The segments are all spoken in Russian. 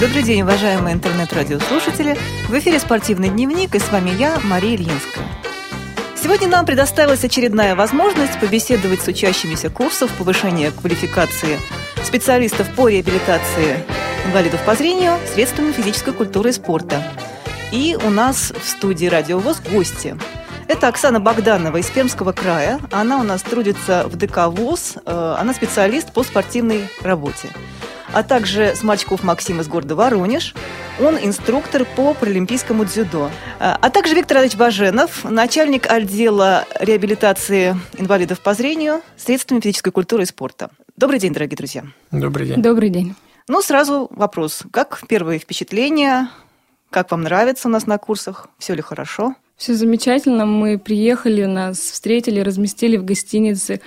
Добрый день, уважаемые интернет-радиослушатели. В эфире «Спортивный дневник» и с вами я, Мария Ильинская. Сегодня нам предоставилась очередная возможность побеседовать с учащимися курсов повышения квалификации специалистов по реабилитации инвалидов по зрению средствами физической культуры и спорта. И у нас в студии «Радио ВОЗ» гости. Это Оксана Богданова из Пермского края. Она у нас трудится в ДК ВОЗ. Э, она специалист по спортивной работе а также Смачков Максим из города Воронеж. Он инструктор по паралимпийскому дзюдо. А также Виктор Ильич Баженов, начальник отдела реабилитации инвалидов по зрению средствами физической культуры и спорта. Добрый день, дорогие друзья. Добрый день. Добрый день. Ну, сразу вопрос. Как первые впечатления? Как вам нравится у нас на курсах? Все ли хорошо? Все замечательно. Мы приехали, нас встретили, разместили в гостинице.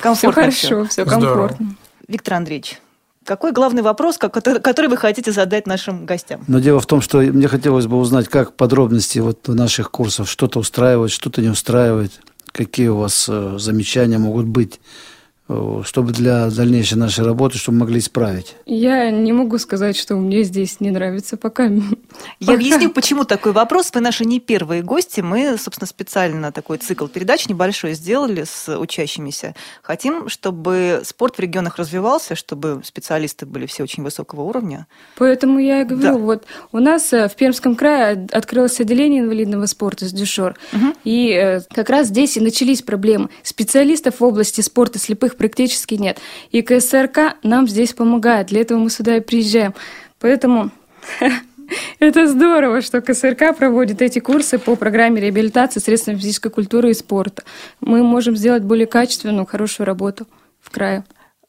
Комфортно все хорошо, все, все комфортно. Виктор Андреевич, какой главный вопрос, который вы хотите задать нашим гостям? Но дело в том, что мне хотелось бы узнать, как подробности вот наших курсов что-то устраивает, что-то не устраивает, какие у вас э, замечания могут быть чтобы для дальнейшей нашей работы, чтобы могли исправить? Я не могу сказать, что мне здесь не нравится пока. Я объясню, почему такой вопрос. Вы наши не первые гости. Мы, собственно, специально такой цикл передач небольшой сделали с учащимися. Хотим, чтобы спорт в регионах развивался, чтобы специалисты были все очень высокого уровня. Поэтому я и говорю, да. вот у нас э, в Пермском крае открылось отделение инвалидного спорта с Дюшор. Угу. И э, как раз здесь и начались проблемы. Специалистов в области спорта слепых практически нет. И КСРК нам здесь помогает, для этого мы сюда и приезжаем. Поэтому это здорово, что КСРК проводит эти курсы по программе реабилитации средствами физической культуры и спорта. Мы можем сделать более качественную, хорошую работу в крае.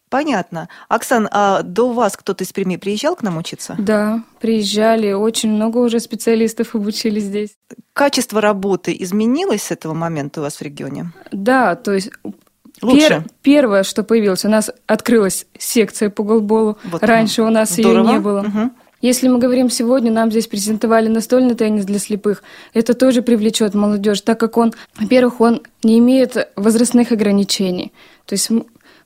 Понятно. Оксан, а до вас кто-то из Перми приезжал к нам учиться? Да, приезжали. Очень много уже специалистов обучили здесь. Качество работы изменилось с этого момента у вас в регионе? Да, то есть Лучше. Пер, первое, что появилось, у нас открылась секция по голболу. Вот Раньше у нас здорово. ее не было. Угу. Если мы говорим сегодня, нам здесь презентовали настольный теннис для слепых. Это тоже привлечет молодежь, так как он, во-первых, он не имеет возрастных ограничений. То есть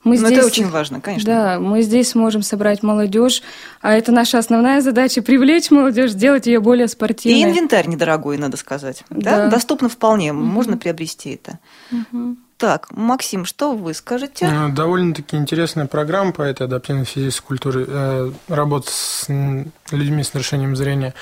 мы Но здесь, это очень важно, конечно. Да, мы здесь сможем собрать молодежь, а это наша основная задача привлечь молодежь, сделать ее более спортивной. И инвентарь недорогой, надо сказать. Да. Да? Доступно вполне, угу. можно приобрести это. Угу. Так, Максим, что вы скажете? Э, довольно-таки интересная программа по этой адаптивной физической культуре, э, работа с людьми с нарушением зрения.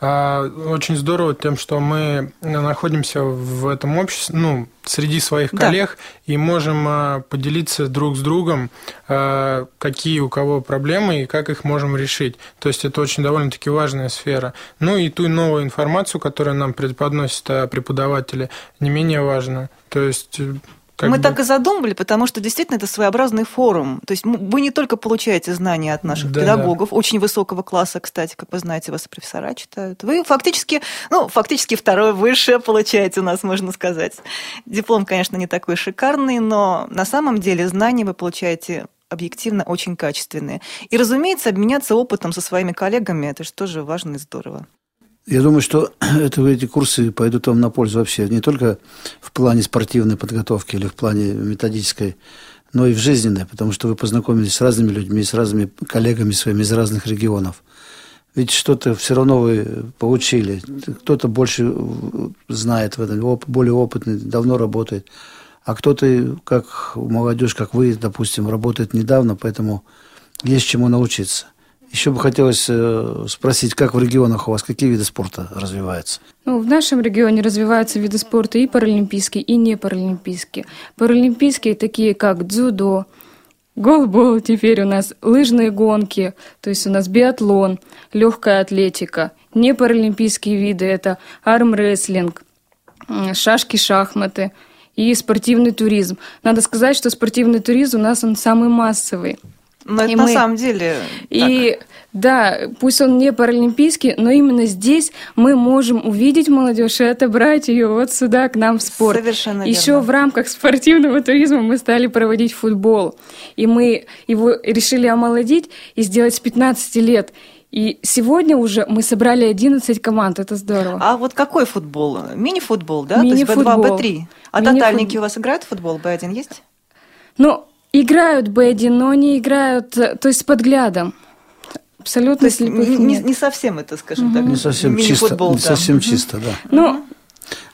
А, очень здорово тем, что мы находимся в этом обществе, ну, среди своих коллег да. и можем э, поделиться друг с другом, какие у кого проблемы и как их можем решить. То есть это очень довольно-таки важная сфера. Ну и ту новую информацию, которую нам преподносят преподаватели, не менее важно. То есть как мы бы... так и задумывали, потому что действительно это своеобразный форум. То есть вы не только получаете знания от наших да, педагогов, да. очень высокого класса, кстати, как вы знаете, вас профессора читают. Вы фактически, ну, фактически второе высшее получаете у нас, можно сказать. Диплом, конечно, не такой шикарный, но на самом деле знания вы получаете объективно очень качественные. И, разумеется, обменяться опытом со своими коллегами – это же тоже важно и здорово. Я думаю, что это, эти курсы пойдут вам на пользу вообще, не только в плане спортивной подготовки или в плане методической, но и в жизненной, потому что вы познакомились с разными людьми, с разными коллегами своими из разных регионов. Ведь что-то все равно вы получили. Кто-то больше знает в этом, более опытный, давно работает. А кто-то, как молодежь, как вы, допустим, работает недавно, поэтому есть чему научиться. Еще бы хотелось э, спросить, как в регионах у вас, какие виды спорта развиваются? Ну, в нашем регионе развиваются виды спорта и паралимпийские, и не паралимпийские. Паралимпийские такие, как дзюдо, голбол теперь у нас, лыжные гонки, то есть у нас биатлон, легкая атлетика. Не паралимпийские виды – это армрестлинг, шашки-шахматы и спортивный туризм. Надо сказать, что спортивный туризм у нас он самый массовый – но это и на мы... самом деле. И так. да, пусть он не паралимпийский, но именно здесь мы можем увидеть молодежь и отобрать ее вот сюда к нам в спорт. Совершенно Еще верно. в рамках спортивного туризма мы стали проводить футбол. И мы его решили омолодить и сделать с 15 лет. И сегодня уже мы собрали 11 команд, это здорово. А вот какой футбол? Мини-футбол, да? Мини-футбол. То есть B2, B3. А Мини тотальники у вас играют в футбол? B1 есть? Ну, Играют Бэдди, но не играют, то есть с подглядом. Абсолютно слепых не, не, не совсем это, скажем угу. так, не совсем чисто, да. не совсем угу. чисто, да. Ну,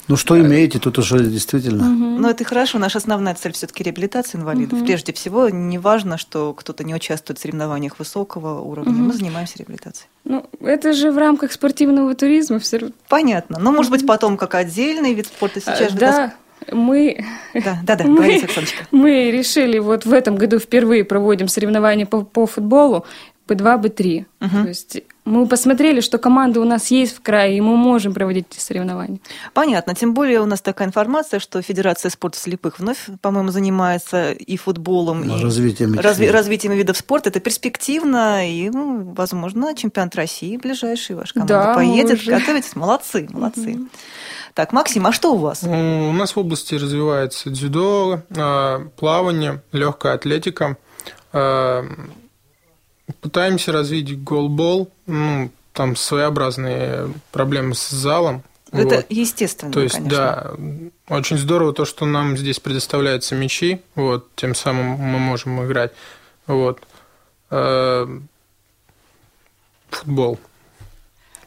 ну, что имеете, тут уже действительно. Угу. Но это хорошо. Наша основная цель все-таки реабилитация инвалидов. Угу. Прежде всего, не важно, что кто-то не участвует в соревнованиях высокого уровня. Угу. Мы занимаемся реабилитацией. Ну, это же в рамках спортивного туризма все равно. Понятно. Но, может быть, потом как отдельный вид спорта сейчас а, Да, мы... Да, да, да, мы. Мы решили, вот в этом году впервые проводим соревнования по, по футболу. Б2, Б3. Угу. То есть мы посмотрели, что команды у нас есть в крае, и мы можем проводить эти соревнования. Понятно. Тем более у нас такая информация, что Федерация спорта слепых вновь, по-моему, занимается и футболом, ну, и развитием, разви- развитием видов спорта. Это перспективно, и, ну, возможно, чемпионат России ближайший ваш команда да, поедет. Уже... Готовитесь? Молодцы, молодцы. Угу. Так, Максим, а что у вас? У нас в области развивается дзюдо, а, плавание, легкая атлетика а, Пытаемся развить голбол. Ну, там своеобразные проблемы с залом. Это вот. естественно, То есть, конечно. да, очень здорово то, что нам здесь предоставляются мячи, вот, тем самым мы можем играть. Вот. Э, футбол.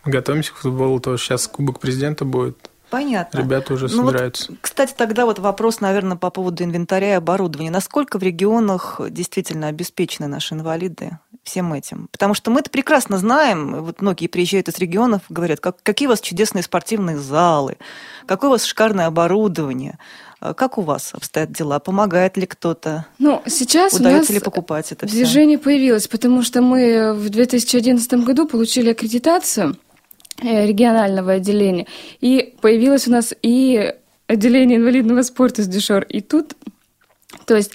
Готовимся к футболу, то сейчас Кубок Президента будет. Понятно. Ребята уже ну собираются. Вот, кстати, тогда вот вопрос, наверное, по поводу инвентаря и оборудования. Насколько в регионах действительно обеспечены наши инвалиды всем этим? Потому что мы это прекрасно знаем. Вот многие приезжают из регионов, говорят, как, какие у вас чудесные спортивные залы, какое у вас шикарное оборудование. А как у вас обстоят дела? Помогает ли кто-то? Ну, сейчас Удается у нас ли покупать это движение все? появилось, потому что мы в 2011 году получили аккредитацию – регионального отделения. И появилось у нас и отделение инвалидного спорта с Дешор. И тут, то есть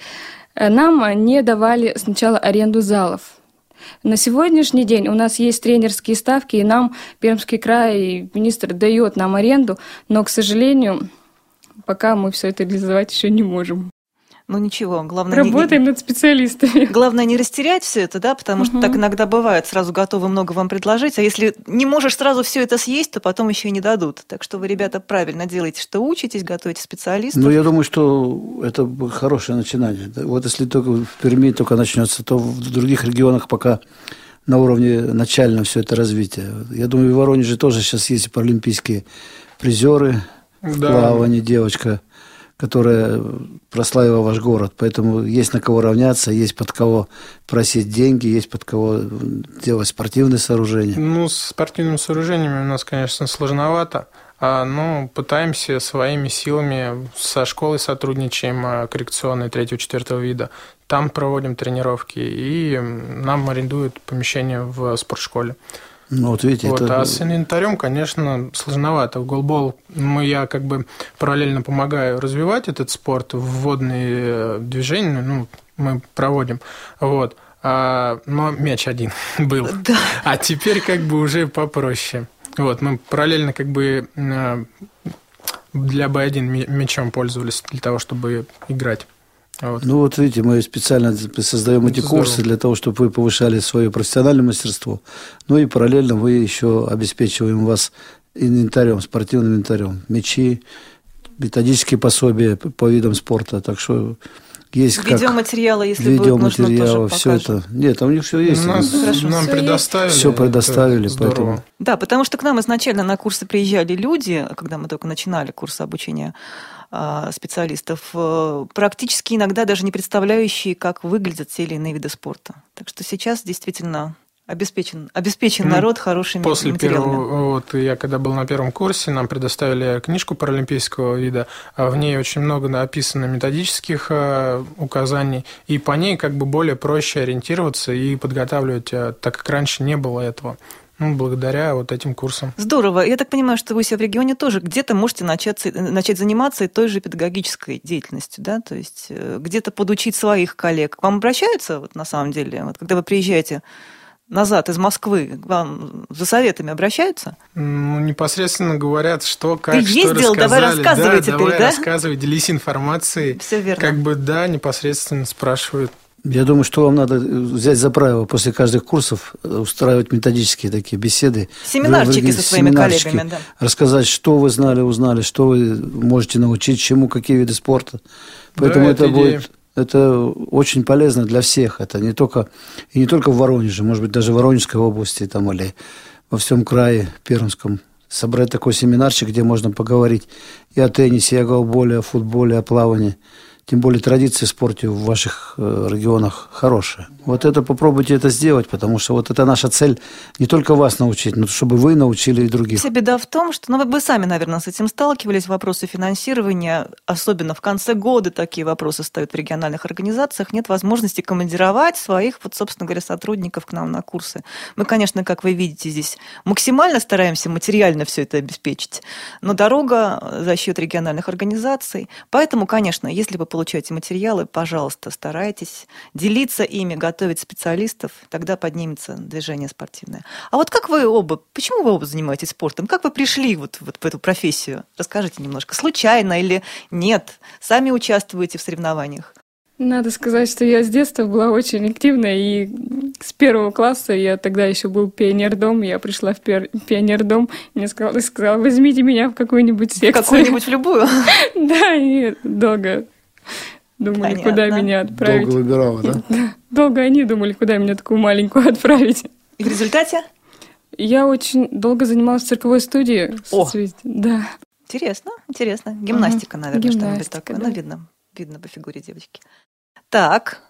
э, нам не давали сначала аренду залов. На сегодняшний день у нас есть тренерские ставки, и нам Пермский край и министр дает нам аренду, но, к сожалению, пока мы все это реализовать еще не можем. Ну ничего, главное... Работаем не, над специалистами. Главное не растерять все это, да, потому что угу. так иногда бывает, сразу готовы много вам предложить, а если не можешь сразу все это съесть, то потом еще и не дадут. Так что вы, ребята, правильно делаете, что учитесь, готовите специалистов. Ну, я думаю, что это хорошее начинание. Вот если только в Перми только начнется, то в других регионах пока на уровне начального все это развитие. Я думаю, в Воронеже тоже сейчас есть паралимпийские призеры да. в плавании, девочка – которая прославила ваш город. Поэтому есть на кого равняться, есть под кого просить деньги, есть под кого делать спортивные сооружения. Ну, с спортивными сооружениями у нас, конечно, сложновато. А, ну, пытаемся своими силами со школой сотрудничаем а, коррекционной третьего-четвертого вида. Там проводим тренировки, и нам арендуют помещение в спортшколе. Ну, вот видите, вот, это... А с инвентарем, конечно, сложновато. В голбол мы, я как бы параллельно помогаю развивать этот спорт, вводные движения, ну, мы проводим. Вот. А, но мяч один был. Да. А теперь как бы уже попроще. Вот, мы параллельно как бы э, для Б1 мячом пользовались для того, чтобы играть. Вот. Ну вот видите, мы специально создаем эти здорово. курсы для того, чтобы вы повышали свое профессиональное мастерство. Ну и параллельно вы еще обеспечиваем вас инвентарем, спортивным инвентарем. Мечи, методические пособия по видам спорта. Так что есть видеоматериалы, если видеоматериалы, будет, все это. Нет, у них все есть. Нас, Хорошо, нам все предоставили. Есть. Все предоставили, поэтому. Да, потому что к нам изначально на курсы приезжали люди, когда мы только начинали курсы обучения а, специалистов, э, практически иногда даже не представляющие, как выглядят те или иные виды спорта. Так что сейчас действительно обеспечен, обеспечен ну, народ хорошими После материалами. первого, вот я когда был на первом курсе, нам предоставили книжку паралимпийского вида, а в ней очень много написано методических э, указаний, и по ней как бы более проще ориентироваться и подготавливать, э, так как раньше не было этого. Ну, благодаря вот этим курсам. Здорово. Я так понимаю, что вы себя в регионе тоже где-то можете начать, начать заниматься той же педагогической деятельностью, да? То есть э, где-то подучить своих коллег. К вам обращаются вот на самом деле, вот когда вы приезжаете назад из Москвы к вам за советами обращаются? Ну, непосредственно говорят, что, как, Ты ездил, что давай рассказывай да, теперь, давай да? рассказывай, делись информацией. Все верно. Как бы, да, непосредственно спрашивают. Я думаю, что вам надо взять за правило после каждых курсов э, устраивать методические такие беседы. Семинарчики вы, со своими семинарчики, коллегами, да. Рассказать, что вы знали, узнали, что вы можете научить, чему, какие виды спорта. Поэтому да, это, это будет Это очень полезно для всех. Это не только, и не только в Воронеже, может быть, даже в Воронежской области там, или во всем крае Пермском. Собрать такой семинарчик, где можно поговорить и о теннисе, и о голболе, о футболе, о плавании – тем более традиции в спорте в ваших э, регионах хорошие. Вот это попробуйте это сделать, потому что вот это наша цель не только вас научить, но чтобы вы научили и других. Вся беда в том, что, ну, вы сами, наверное, с этим сталкивались, вопросы финансирования, особенно в конце года такие вопросы ставят в региональных организациях, нет возможности командировать своих, вот, собственно говоря, сотрудников к нам на курсы. Мы, конечно, как вы видите, здесь максимально стараемся материально все это обеспечить, но дорога за счет региональных организаций. Поэтому, конечно, если вы получаете материалы, пожалуйста, старайтесь делиться ими, готовить специалистов, тогда поднимется движение спортивное. А вот как вы оба, почему вы оба занимаетесь спортом? Как вы пришли вот, вот в эту профессию? Расскажите немножко. Случайно или нет? Сами участвуете в соревнованиях? Надо сказать, что я с детства была очень активная, и с первого класса, я тогда еще был пионердом, я пришла в пер... пионердом, мне сказала, сказала, возьмите меня в какую-нибудь секцию. Какую-нибудь в любую? Да, и долго думали, Понятно. куда меня отправить. Долго выбирала, да? Долго они думали, куда меня такую маленькую отправить. И в результате? Я очень долго занималась в цирковой студии. О! Да. Интересно, интересно. Гимнастика, угу. наверное, что-нибудь такое. Да. Ну, видно, видно по фигуре девочки. Так,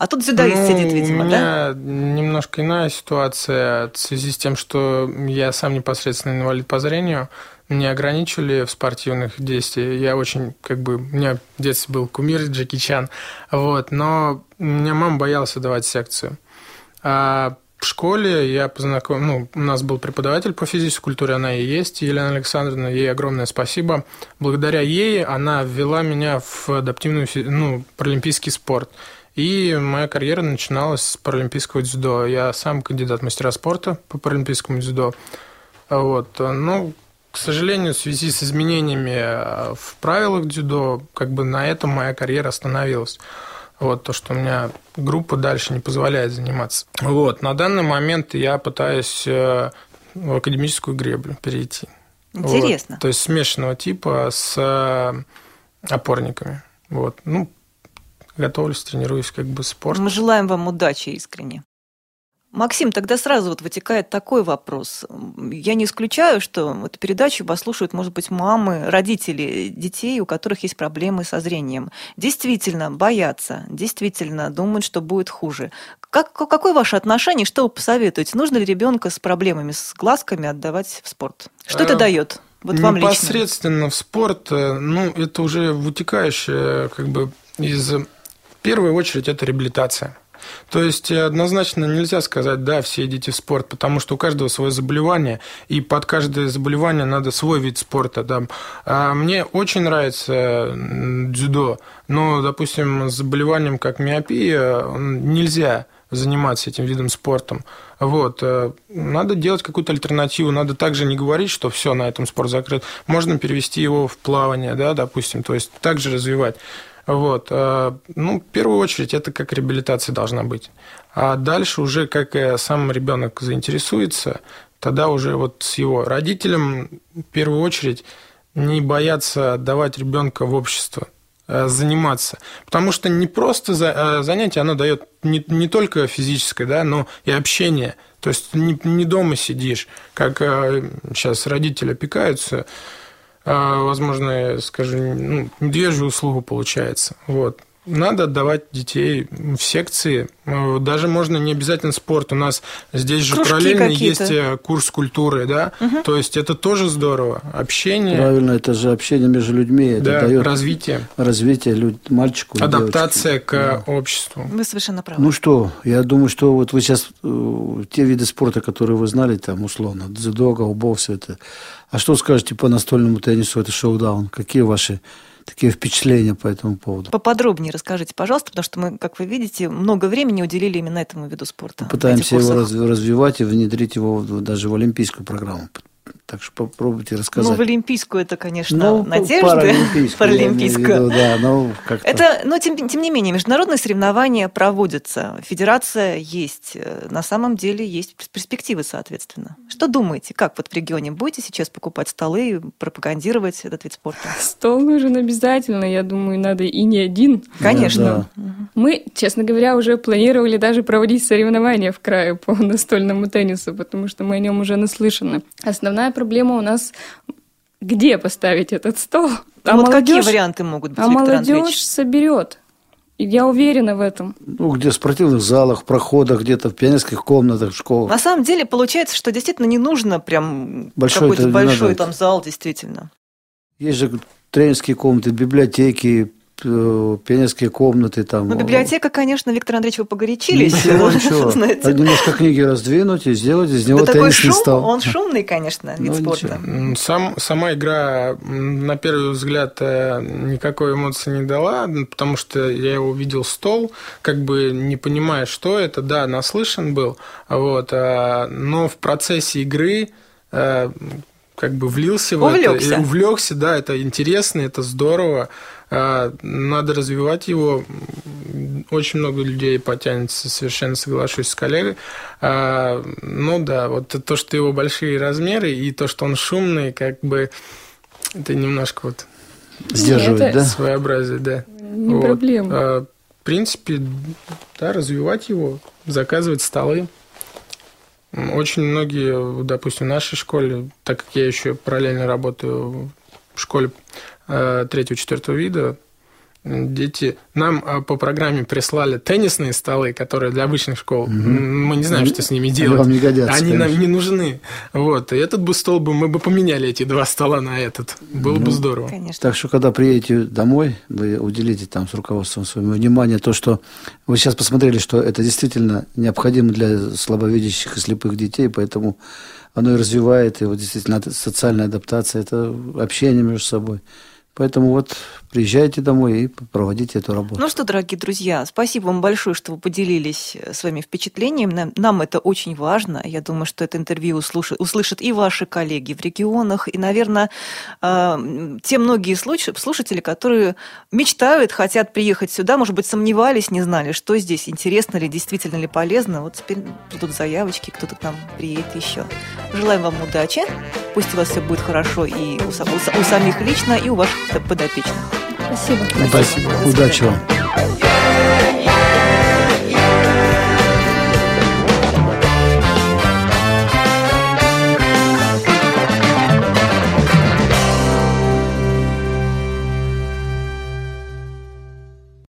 а тут дзюдоист ну, сидит, видимо, да? У меня да? немножко иная ситуация в связи с тем, что я сам непосредственно инвалид по зрению не ограничивали в спортивных действиях. Я очень, как бы, у меня в детстве был кумир Джеки Чан, вот, но меня мама боялась давать секцию. А в школе я познакомил, ну, у нас был преподаватель по физической культуре, она и есть, Елена Александровна, ей огромное спасибо. Благодаря ей она ввела меня в адаптивную, ну, паралимпийский спорт. И моя карьера начиналась с паралимпийского дзюдо. Я сам кандидат мастера спорта по паралимпийскому дзюдо. Вот. Ну, к сожалению, в связи с изменениями э, в правилах дзюдо, как бы на этом моя карьера остановилась. Вот то, что у меня группа дальше не позволяет заниматься. Вот, на данный момент я пытаюсь э, в академическую греблю перейти. Интересно. Вот, то есть смешанного типа с э, опорниками. Вот, ну, готовлюсь, тренируюсь как бы спорт. Мы желаем вам удачи искренне. Максим, тогда сразу вот вытекает такой вопрос. Я не исключаю, что эту передачу послушают, может быть, мамы, родители детей, у которых есть проблемы со зрением. Действительно боятся, действительно думают, что будет хуже. Как, какое ваше отношение, что вы посоветуете? Нужно ли ребенка с проблемами с глазками отдавать в спорт? Что это э, дает? Вот вам Непосредственно лично? в спорт, э, ну, это уже вытекающее, как бы, из... В первую очередь, это реабилитация. То есть э, однозначно нельзя сказать, да, все идите в спорт, потому что у каждого свое заболевание, и под каждое заболевание надо свой вид спорта. Да. А мне очень нравится дзюдо, но, допустим, с заболеванием как миопия нельзя заниматься этим видом спортом. Вот. Э, надо делать какую-то альтернативу. Надо также не говорить, что все, на этом спорт закрыт. Можно перевести его в плавание, да, допустим, то есть также развивать. Вот. А, ну, в первую очередь, это как реабилитация должна быть. А дальше уже, как сам ребенок заинтересуется, тогда уже вот с его родителем, в первую очередь, не бояться отдавать ребенка в общество а, заниматься. Потому что не просто а, занятие, оно дает не, не только физическое, да, но и общение. То есть не, не дома сидишь, как сейчас родители опекаются, а, возможно, скажем, ну, медвежью услугу получается. Вот. Надо отдавать детей в секции. Э, даже можно не обязательно спорт. У нас здесь же Кружки параллельно есть э, курс культуры, да. Угу. То есть это тоже здорово. Общение. Правильно, это же общение между людьми. Это да, дает развитие. Развитие люд... мальчику. Адаптация девочке. к да. обществу. Вы совершенно правы. Ну что, я думаю, что вот вы сейчас э, те виды спорта, которые вы знали, там условно, дзюдо, голбол, все это. А что скажете по настольному теннису, это шоу-даун? Какие ваши такие впечатления по этому поводу. Поподробнее расскажите, пожалуйста, потому что мы, как вы видите, много времени уделили именно этому виду спорта. Пытаемся его развивать и внедрить его даже в олимпийскую программу Так что попробуйте рассказать. Ну, в Олимпийскую это, конечно, ну, надежды. Паралимпийскую. паралимпийскую. Виду, да, ну, как это, но тем, тем не менее, международные соревнования проводятся. Федерация есть. На самом деле есть перспективы, соответственно. Что думаете, как вот в регионе будете сейчас покупать столы, пропагандировать этот вид спорта? Стол нужен обязательно, я думаю, надо и не один. Конечно. Да, да. Мы, честно говоря, уже планировали даже проводить соревнования в крае по настольному теннису, потому что мы о нем уже наслышаны. Основная проблема у нас где поставить этот стол. А вот молодежь, какие варианты могут быть, А Виктор молодежь Андреевич? соберет. Я уверена в этом. Ну, где в спортивных залах, проходах, где-то в пионерских комнатах, в школах. На самом деле получается, что действительно не нужно прям большой какой-то большой там зал, действительно. Есть же тренерские комнаты, библиотеки, пионерские комнаты там. Ну, библиотека, конечно, Виктор Андреевич, вы погорячились. Ничего, ничего. Знаете. Немножко книги раздвинуть и сделать из него да теннисный шум, стол. Он шумный, конечно, вид ну, спорта. Сам, сама игра, на первый взгляд, э, никакой эмоции не дала, потому что я его увидел стол, как бы не понимая, что это. Да, наслышан был, вот, а, но в процессе игры э, как бы влился увлекся. в это, увлекся, да, это интересно, это здорово. А, надо развивать его. Очень много людей потянется, совершенно соглашусь с коллегой. А, ну да, вот то, что его большие размеры и то, что он шумный, как бы это немножко вот сдерживает, это да? Своеобразие, да. Не вот. проблема. А, в принципе, да, развивать его, заказывать столы. Очень многие, допустим, в нашей школе, так как я еще параллельно работаю в школе Э, третьего-четвертого вида дети нам а, по программе прислали теннисные столы, которые для обычных школ. Угу. Мы не знаем, что с ними делать. Они вам не годятся. Они конечно. нам не нужны. Вот. И этот бы стол бы мы бы поменяли эти два стола на этот. Было ну, бы здорово. Конечно. Так что, когда приедете домой, вы уделите там с руководством своего внимания то, что вы сейчас посмотрели, что это действительно необходимо для слабовидящих и слепых детей, поэтому оно и развивает, и вот действительно социальная адаптация, это общение между собой. Поэтому вот приезжайте домой и проводите эту работу. Ну что, дорогие друзья, спасибо вам большое, что вы поделились э, своими впечатлениями. Нам это очень важно. Я думаю, что это интервью услышат, услышат и ваши коллеги в регионах, и, наверное, э, те многие слушатели, которые мечтают, хотят приехать сюда, может быть, сомневались, не знали, что здесь, интересно ли, действительно ли полезно. Вот теперь придут заявочки, кто-то к нам приедет еще. Желаем вам удачи. Пусть у вас все будет хорошо и у, у, у самих лично, и у ваших подопечных. Спасибо. Спасибо. Удачи вам.